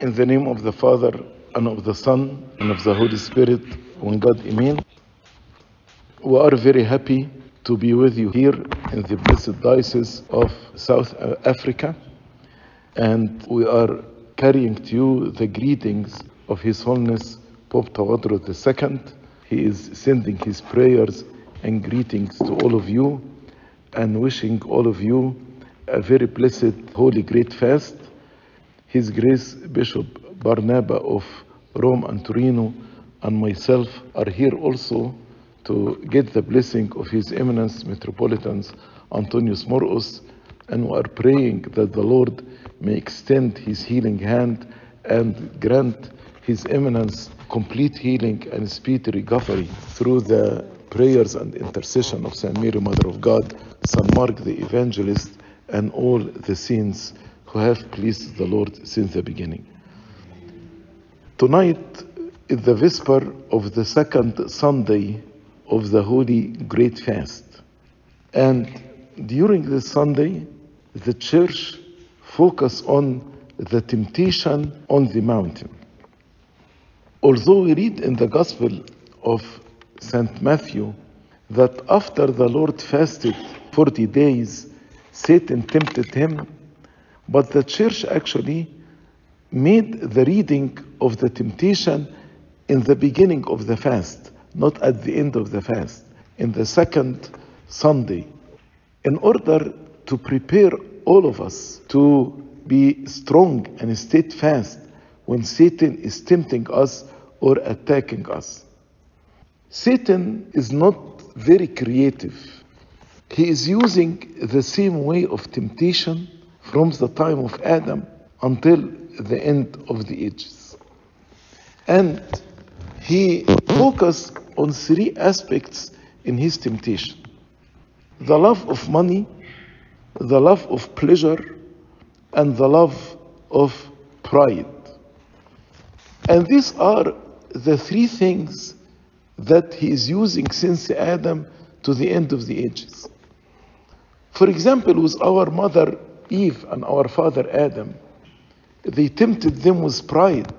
In the name of the Father, and of the Son, and of the Holy Spirit, one God, Amen. We are very happy to be with you here in the blessed diocese of South Africa, and we are carrying to you the greetings of His Holiness Pope Tawadros II. He is sending his prayers and greetings to all of you and wishing all of you a very blessed Holy Great Fast. His Grace Bishop Barnaba of Rome and Torino and myself are here also to get the blessing of His Eminence Metropolitans Antonius Markos, and we are praying that the Lord may extend His healing hand and grant His Eminence complete healing and speedy recovery through the prayers and intercession of Saint Mary, Mother of God, Saint Mark the Evangelist, and all the saints who have pleased the Lord since the beginning. Tonight is the vesper of the second Sunday of the Holy Great Fast. And during this Sunday, the church focus on the temptation on the mountain. Although we read in the Gospel of St. Matthew that after the Lord fasted 40 days, Satan tempted him, but the church actually made the reading of the temptation in the beginning of the fast, not at the end of the fast, in the second Sunday, in order to prepare all of us to be strong and steadfast when Satan is tempting us or attacking us. Satan is not very creative. He is using the same way of temptation from the time of Adam until the end of the ages. And he focused on three aspects in his temptation the love of money, the love of pleasure, and the love of pride. And these are the three things that he is using since Adam to the end of the ages. For example, with our mother Eve and our father Adam, they tempted them with pride.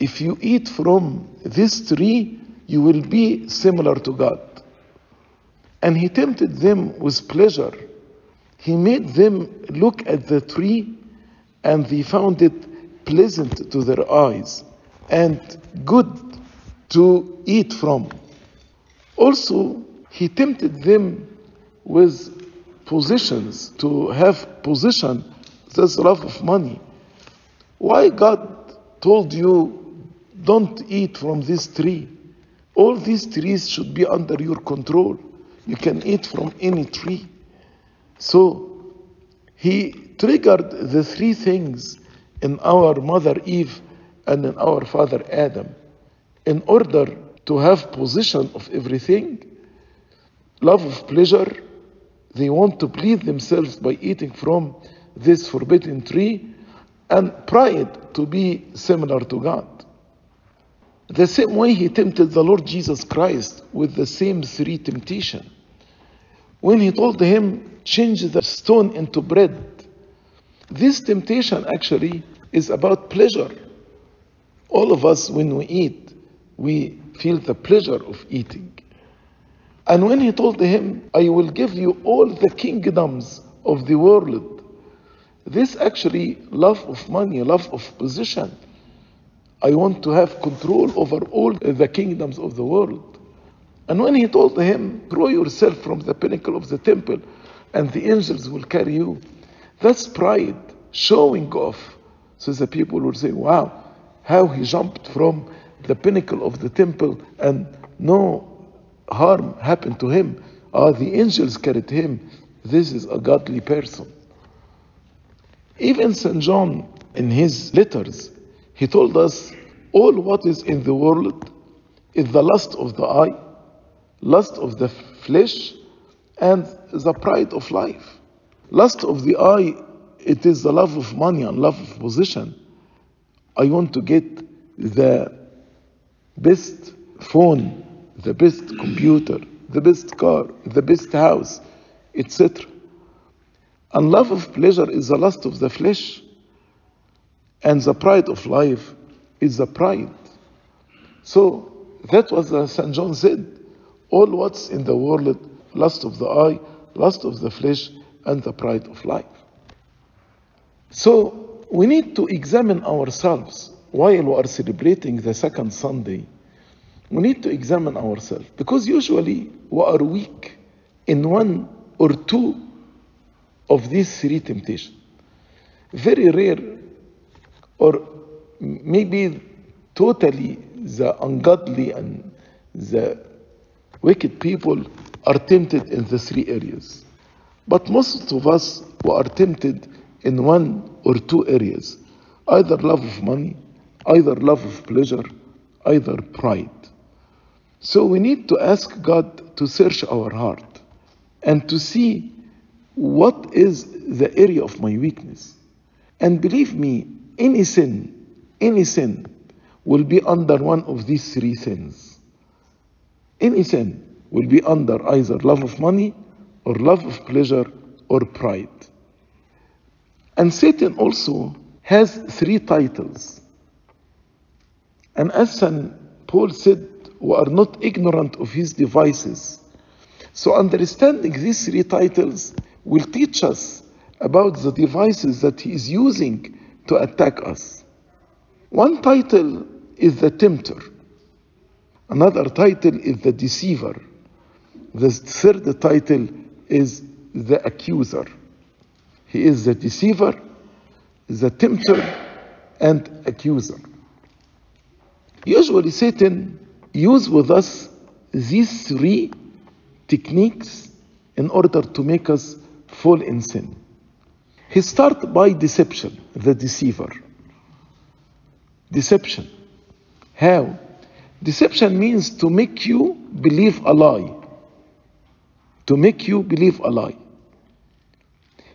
If you eat from this tree, you will be similar to God. And he tempted them with pleasure. He made them look at the tree and they found it pleasant to their eyes and good to eat from. Also, he tempted them with positions, to have position, that's love of money. Why God told you, don't eat from this tree? All these trees should be under your control. You can eat from any tree. So, he triggered the three things in our mother Eve and in our father Adam in order to have possession of everything love of pleasure they want to please themselves by eating from this forbidden tree and pride to be similar to God. The same way he tempted the Lord Jesus Christ with the same three temptation. When he told him change the stone into bread this temptation actually is about pleasure. All of us, when we eat, we feel the pleasure of eating. And when he told him, I will give you all the kingdoms of the world, this actually love of money, love of position. I want to have control over all the kingdoms of the world. And when he told him, throw yourself from the pinnacle of the temple and the angels will carry you, that's pride, showing off. So the people will say, wow, how he jumped from the pinnacle of the temple and no harm happened to him. Ah, the angels carried him. This is a godly person. Even St. John, in his letters, he told us all what is in the world is the lust of the eye, lust of the flesh, and the pride of life. Lust of the eye, it is the love of money and love of position. I want to get the best phone, the best computer, the best car, the best house, etc. And love of pleasure is the lust of the flesh. And the pride of life is the pride. So that was St. John said all what's in the world, lust of the eye, lust of the flesh, and the pride of life. So we need to examine ourselves while we are celebrating the second Sunday. We need to examine ourselves because usually we are weak in one or two of these three temptations. Very rare, or maybe totally the ungodly and the wicked people are tempted in the three areas. But most of us who are tempted in one or two areas either love of money, either love of pleasure, either pride. So we need to ask God to search our heart and to see what is the area of my weakness. And believe me, any sin, any sin will be under one of these three sins. Any sin will be under either love of money or love of pleasure or pride. And Satan also has three titles. And as St. Paul said, we are not ignorant of his devices. So understanding these three titles will teach us about the devices that he is using to attack us. One title is the tempter. Another title is the deceiver. The third title is the accuser. He is the deceiver, the tempter, and accuser. Usually, Satan uses with us these three techniques in order to make us fall in sin. He starts by deception, the deceiver. Deception. How? Deception means to make you believe a lie. To make you believe a lie.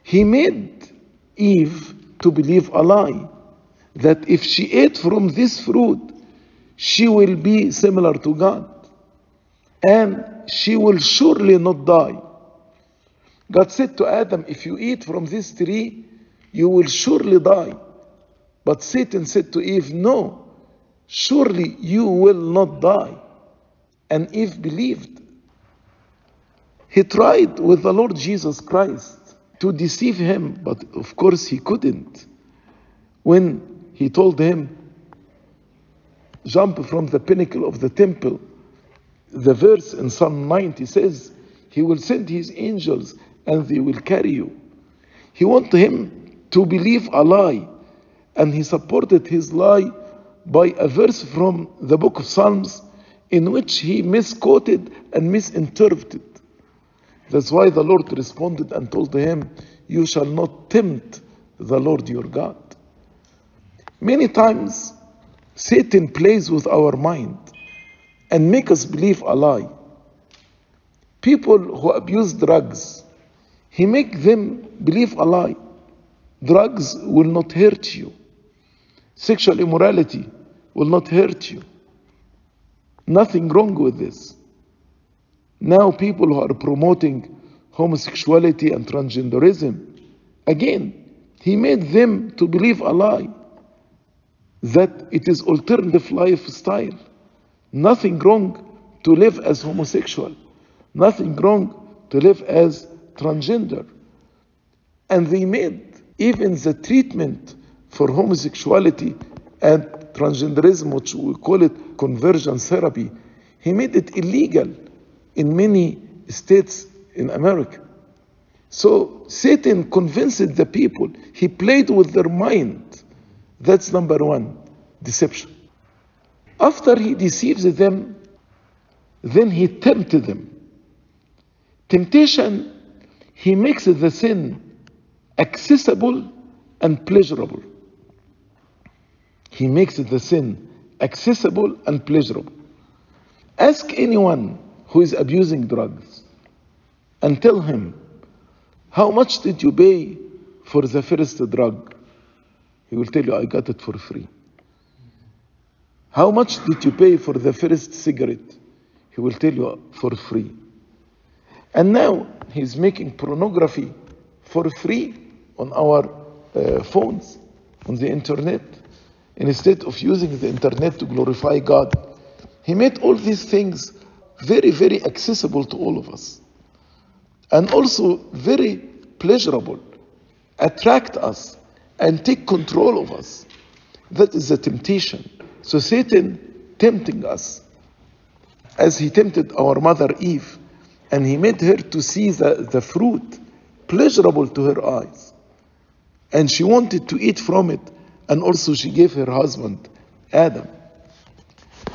He made Eve to believe a lie that if she ate from this fruit, she will be similar to God and she will surely not die. God said to Adam, If you eat from this tree, you will surely die. But Satan said to Eve, No, surely you will not die. And Eve believed. He tried with the Lord Jesus Christ to deceive him, but of course he couldn't. When he told him, Jump from the pinnacle of the temple, the verse in Psalm 90 says, He will send His angels and they will carry you. He wanted him to believe a lie, and he supported his lie by a verse from the book of Psalms in which he misquoted and misinterpreted. That's why the Lord responded and told him, You shall not tempt the Lord your God. Many times, Satan plays with our mind and make us believe a lie. People who abuse drugs, he make them believe a lie. Drugs will not hurt you. Sexual immorality will not hurt you. Nothing wrong with this. Now people who are promoting homosexuality and transgenderism, again, he made them to believe a lie that it is alternative lifestyle. Nothing wrong to live as homosexual. Nothing wrong to live as transgender. And they made even the treatment for homosexuality and transgenderism, which we call it conversion therapy, he made it illegal in many states in America. So Satan convinced the people, he played with their mind. That's number one deception. After he deceives them, then he tempted them. Temptation, he makes the sin accessible and pleasurable. He makes the sin accessible and pleasurable. Ask anyone who is abusing drugs and tell him, How much did you pay for the first drug? He will tell you, I got it for free. How much did you pay for the first cigarette? He will tell you, for free. And now he's making pornography for free on our uh, phones. on the internet. Instead of using the internet to glorify God, he made all these things very, very accessible to all of us. And also very pleasurable, attract us, and take control of us. That is the temptation. So Satan tempting us as he tempted our mother Eve, and he made her to see the, the fruit pleasurable to her eyes. And she wanted to eat from it, and also she gave her husband Adam.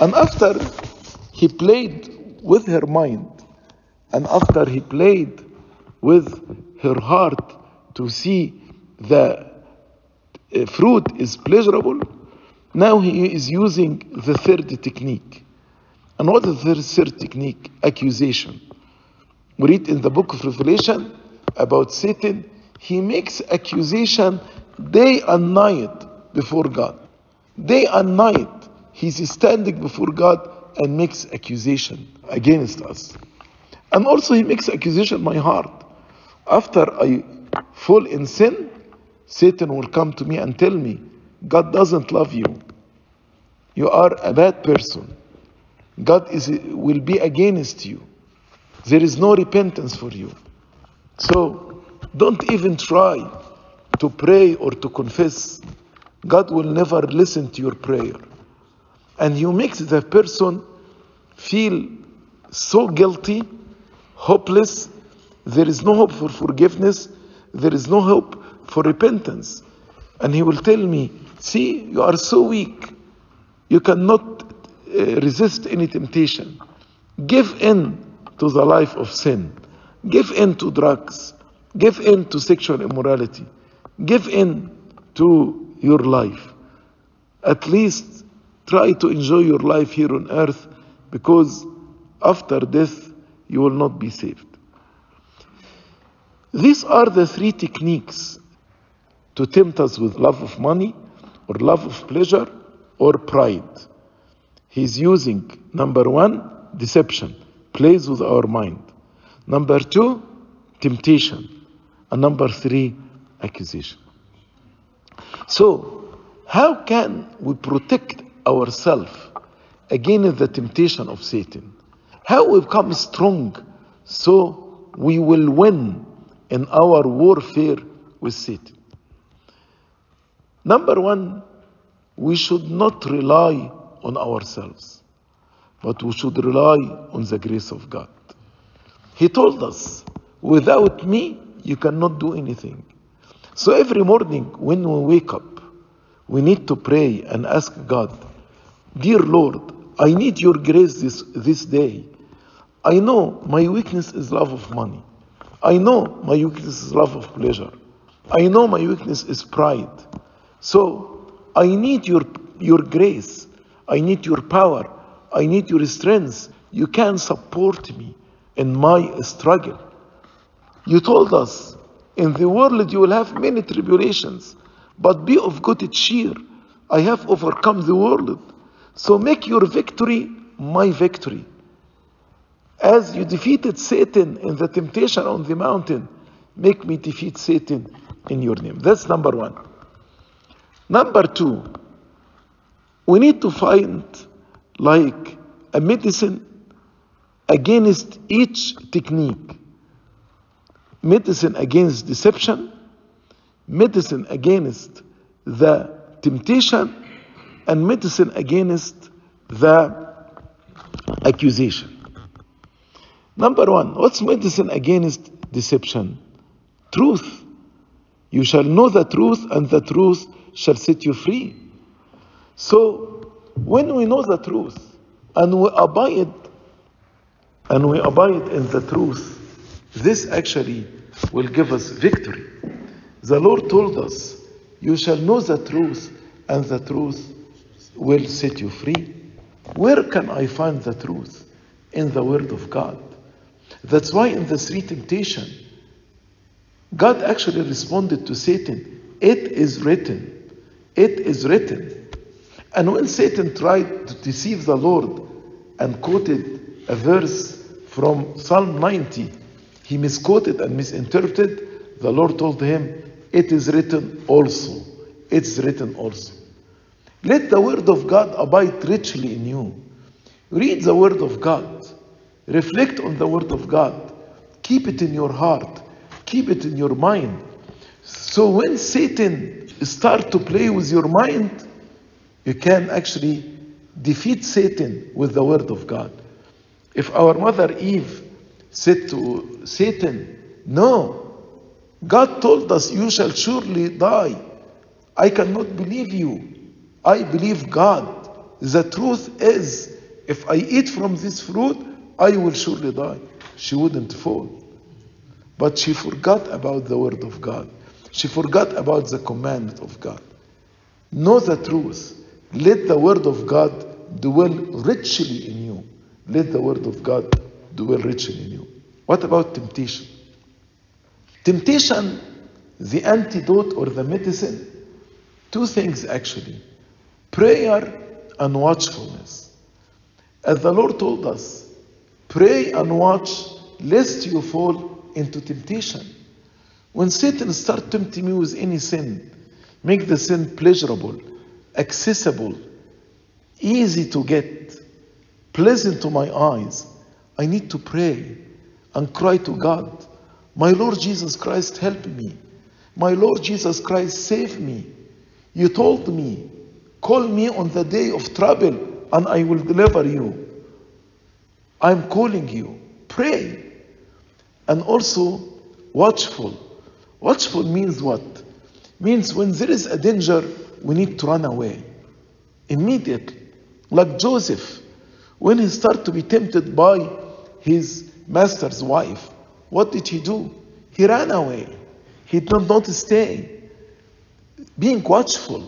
And after he played with her mind, and after he played with her heart to see the fruit is pleasurable, now he is using the third technique. And what is the third technique? Accusation. We read in the book of Revelation about Satan, he makes accusation day and night before God. Day and night, he's standing before God and makes accusation against us. And also he makes accusation my heart. After I fall in sin, Satan will come to me and tell me, God doesn't love you. You are a bad person. God is, will be against you. There is no repentance for you. So don't even try to pray or to confess. God will never listen to your prayer. And you make the person feel so guilty, hopeless. There is no hope for forgiveness. There is no hope for repentance. And he will tell me, See, you are so weak. You cannot uh, resist any temptation. Give in to the life of sin. Give in to drugs. Give in to sexual immorality. Give in to your life. At least try to enjoy your life here on earth because after death you will not be saved. These are the three techniques to tempt us with love of money or love of pleasure or pride. He's using number one, deception, plays with our mind. Number two, temptation. And number three, accusation. So, how can we protect ourselves against the temptation of Satan? How we become strong so we will win in our warfare with Satan? Number one, we should not rely on ourselves, but we should rely on the grace of God. He told us, without me, you cannot do anything. So every morning when we wake up, we need to pray and ask God, Dear Lord, I need your grace this, this day. I know my weakness is love of money. I know my weakness is love of pleasure. I know my weakness is pride. So I need your, your grace. I need your power. I need your strength. You can support me in my struggle. You told us, in the world you will have many tribulations, but be of good cheer. I have overcome the world. So make your victory my victory. As you defeated Satan in the temptation on the mountain, make me defeat Satan in your name. That's number one. Number two, we need to find like a medicine against each technique medicine against deception, medicine against the temptation, and medicine against the accusation. Number one, what's medicine against deception? Truth. You shall know the truth, and the truth shall set you free. So, when we know the truth and we abide and we abide in the truth, this actually will give us victory. The Lord told us, You shall know the truth, and the truth will set you free. Where can I find the truth? In the Word of God. That's why in the three temptation, God actually responded to Satan, It is written. It is written. And when Satan tried to deceive the Lord and quoted a verse from Psalm 90, he misquoted and misinterpreted. The Lord told him, It is written also, it's written also. Let the word of God abide richly in you. Read the word of God. Reflect on the word of God. Keep it in your heart. Keep it in your mind. So when Satan start to play with your mind, you can actually defeat Satan with the word of God. If our mother Eve said to Satan, No, God told us you shall surely die. I cannot believe you. I believe God. The truth is, if I eat from this fruit, I will surely die. She wouldn't fall. But she forgot about the word of God. She forgot about the commandment of God. Know the truth. Let the word of God dwell richly in you. Let the word of God dwell richly in you. What about temptation? Temptation, the antidote or the medicine, two things actually prayer and watchfulness. As the Lord told us, pray and watch lest you fall into temptation. When Satan starts tempting me with any sin, make the sin pleasurable, accessible, easy to get, pleasant to my eyes. I need to pray and cry to God, My Lord Jesus Christ, help me. My Lord Jesus Christ, save me. You told me, call me on the day of trouble and I will deliver you. I'm calling you. Pray. And also, watchful. Watchful means what? Means when there is a danger, we need to run away immediately. Like Joseph, when he started to be tempted by his master's wife, what did he do? He ran away. He did not stay. Being watchful,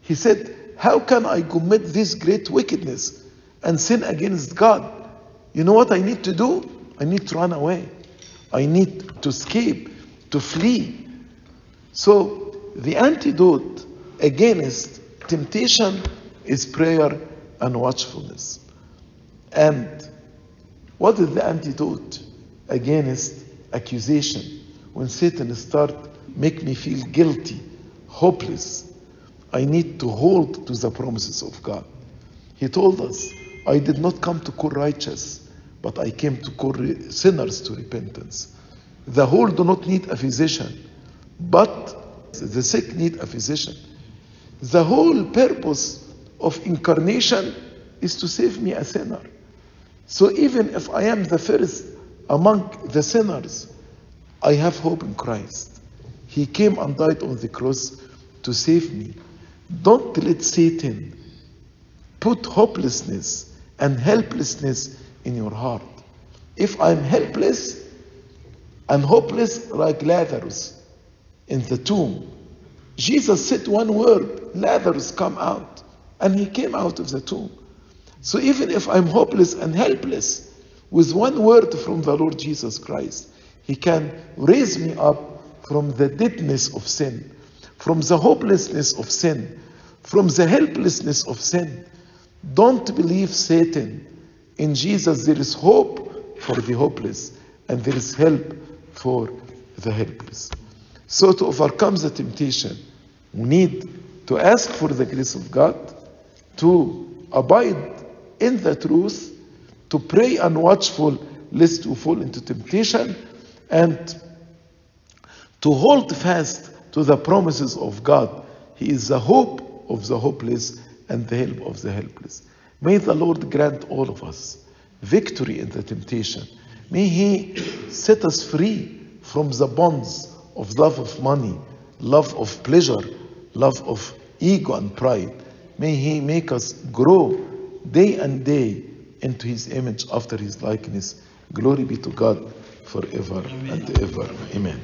he said, How can I commit this great wickedness and sin against God? You know what I need to do? I need to run away. I need to escape, to flee. So, the antidote against temptation is prayer and watchfulness. And what is the antidote against accusation? When Satan start make me feel guilty, hopeless, I need to hold to the promises of God. He told us, I did not come to call righteous, but I came to call sinners to repentance. The whole do not need a physician, but the sick need a physician. The whole purpose of incarnation is to save me a sinner. So even if I am the first among the sinners, I have hope in Christ. He came and died on the cross to save me. Don't let Satan put hopelessness and helplessness in your heart. If I'm helpless and hopeless like Lazarus in the tomb, Jesus said one word, Lazarus come out. And he came out of the tomb. So even if I'm hopeless and helpless, with one word from the Lord Jesus Christ, he can raise me up from the deadness of sin, from the hopelessness of sin, from the helplessness of sin. Don't believe Satan. In Jesus, there is hope for the hopeless, and there is help for the helpless. So, to overcome the temptation, we need to ask for the grace of God, to abide in the truth, to pray and watchful lest we fall into temptation, and to hold fast to the promises of God. He is the hope of the hopeless and the help of the helpless. May the Lord grant all of us victory in the temptation. May He set us free from the bonds of love of money, love of pleasure, love of ego and pride. May He make us grow day and day into His image after His likeness. Glory be to God forever and ever. Amen.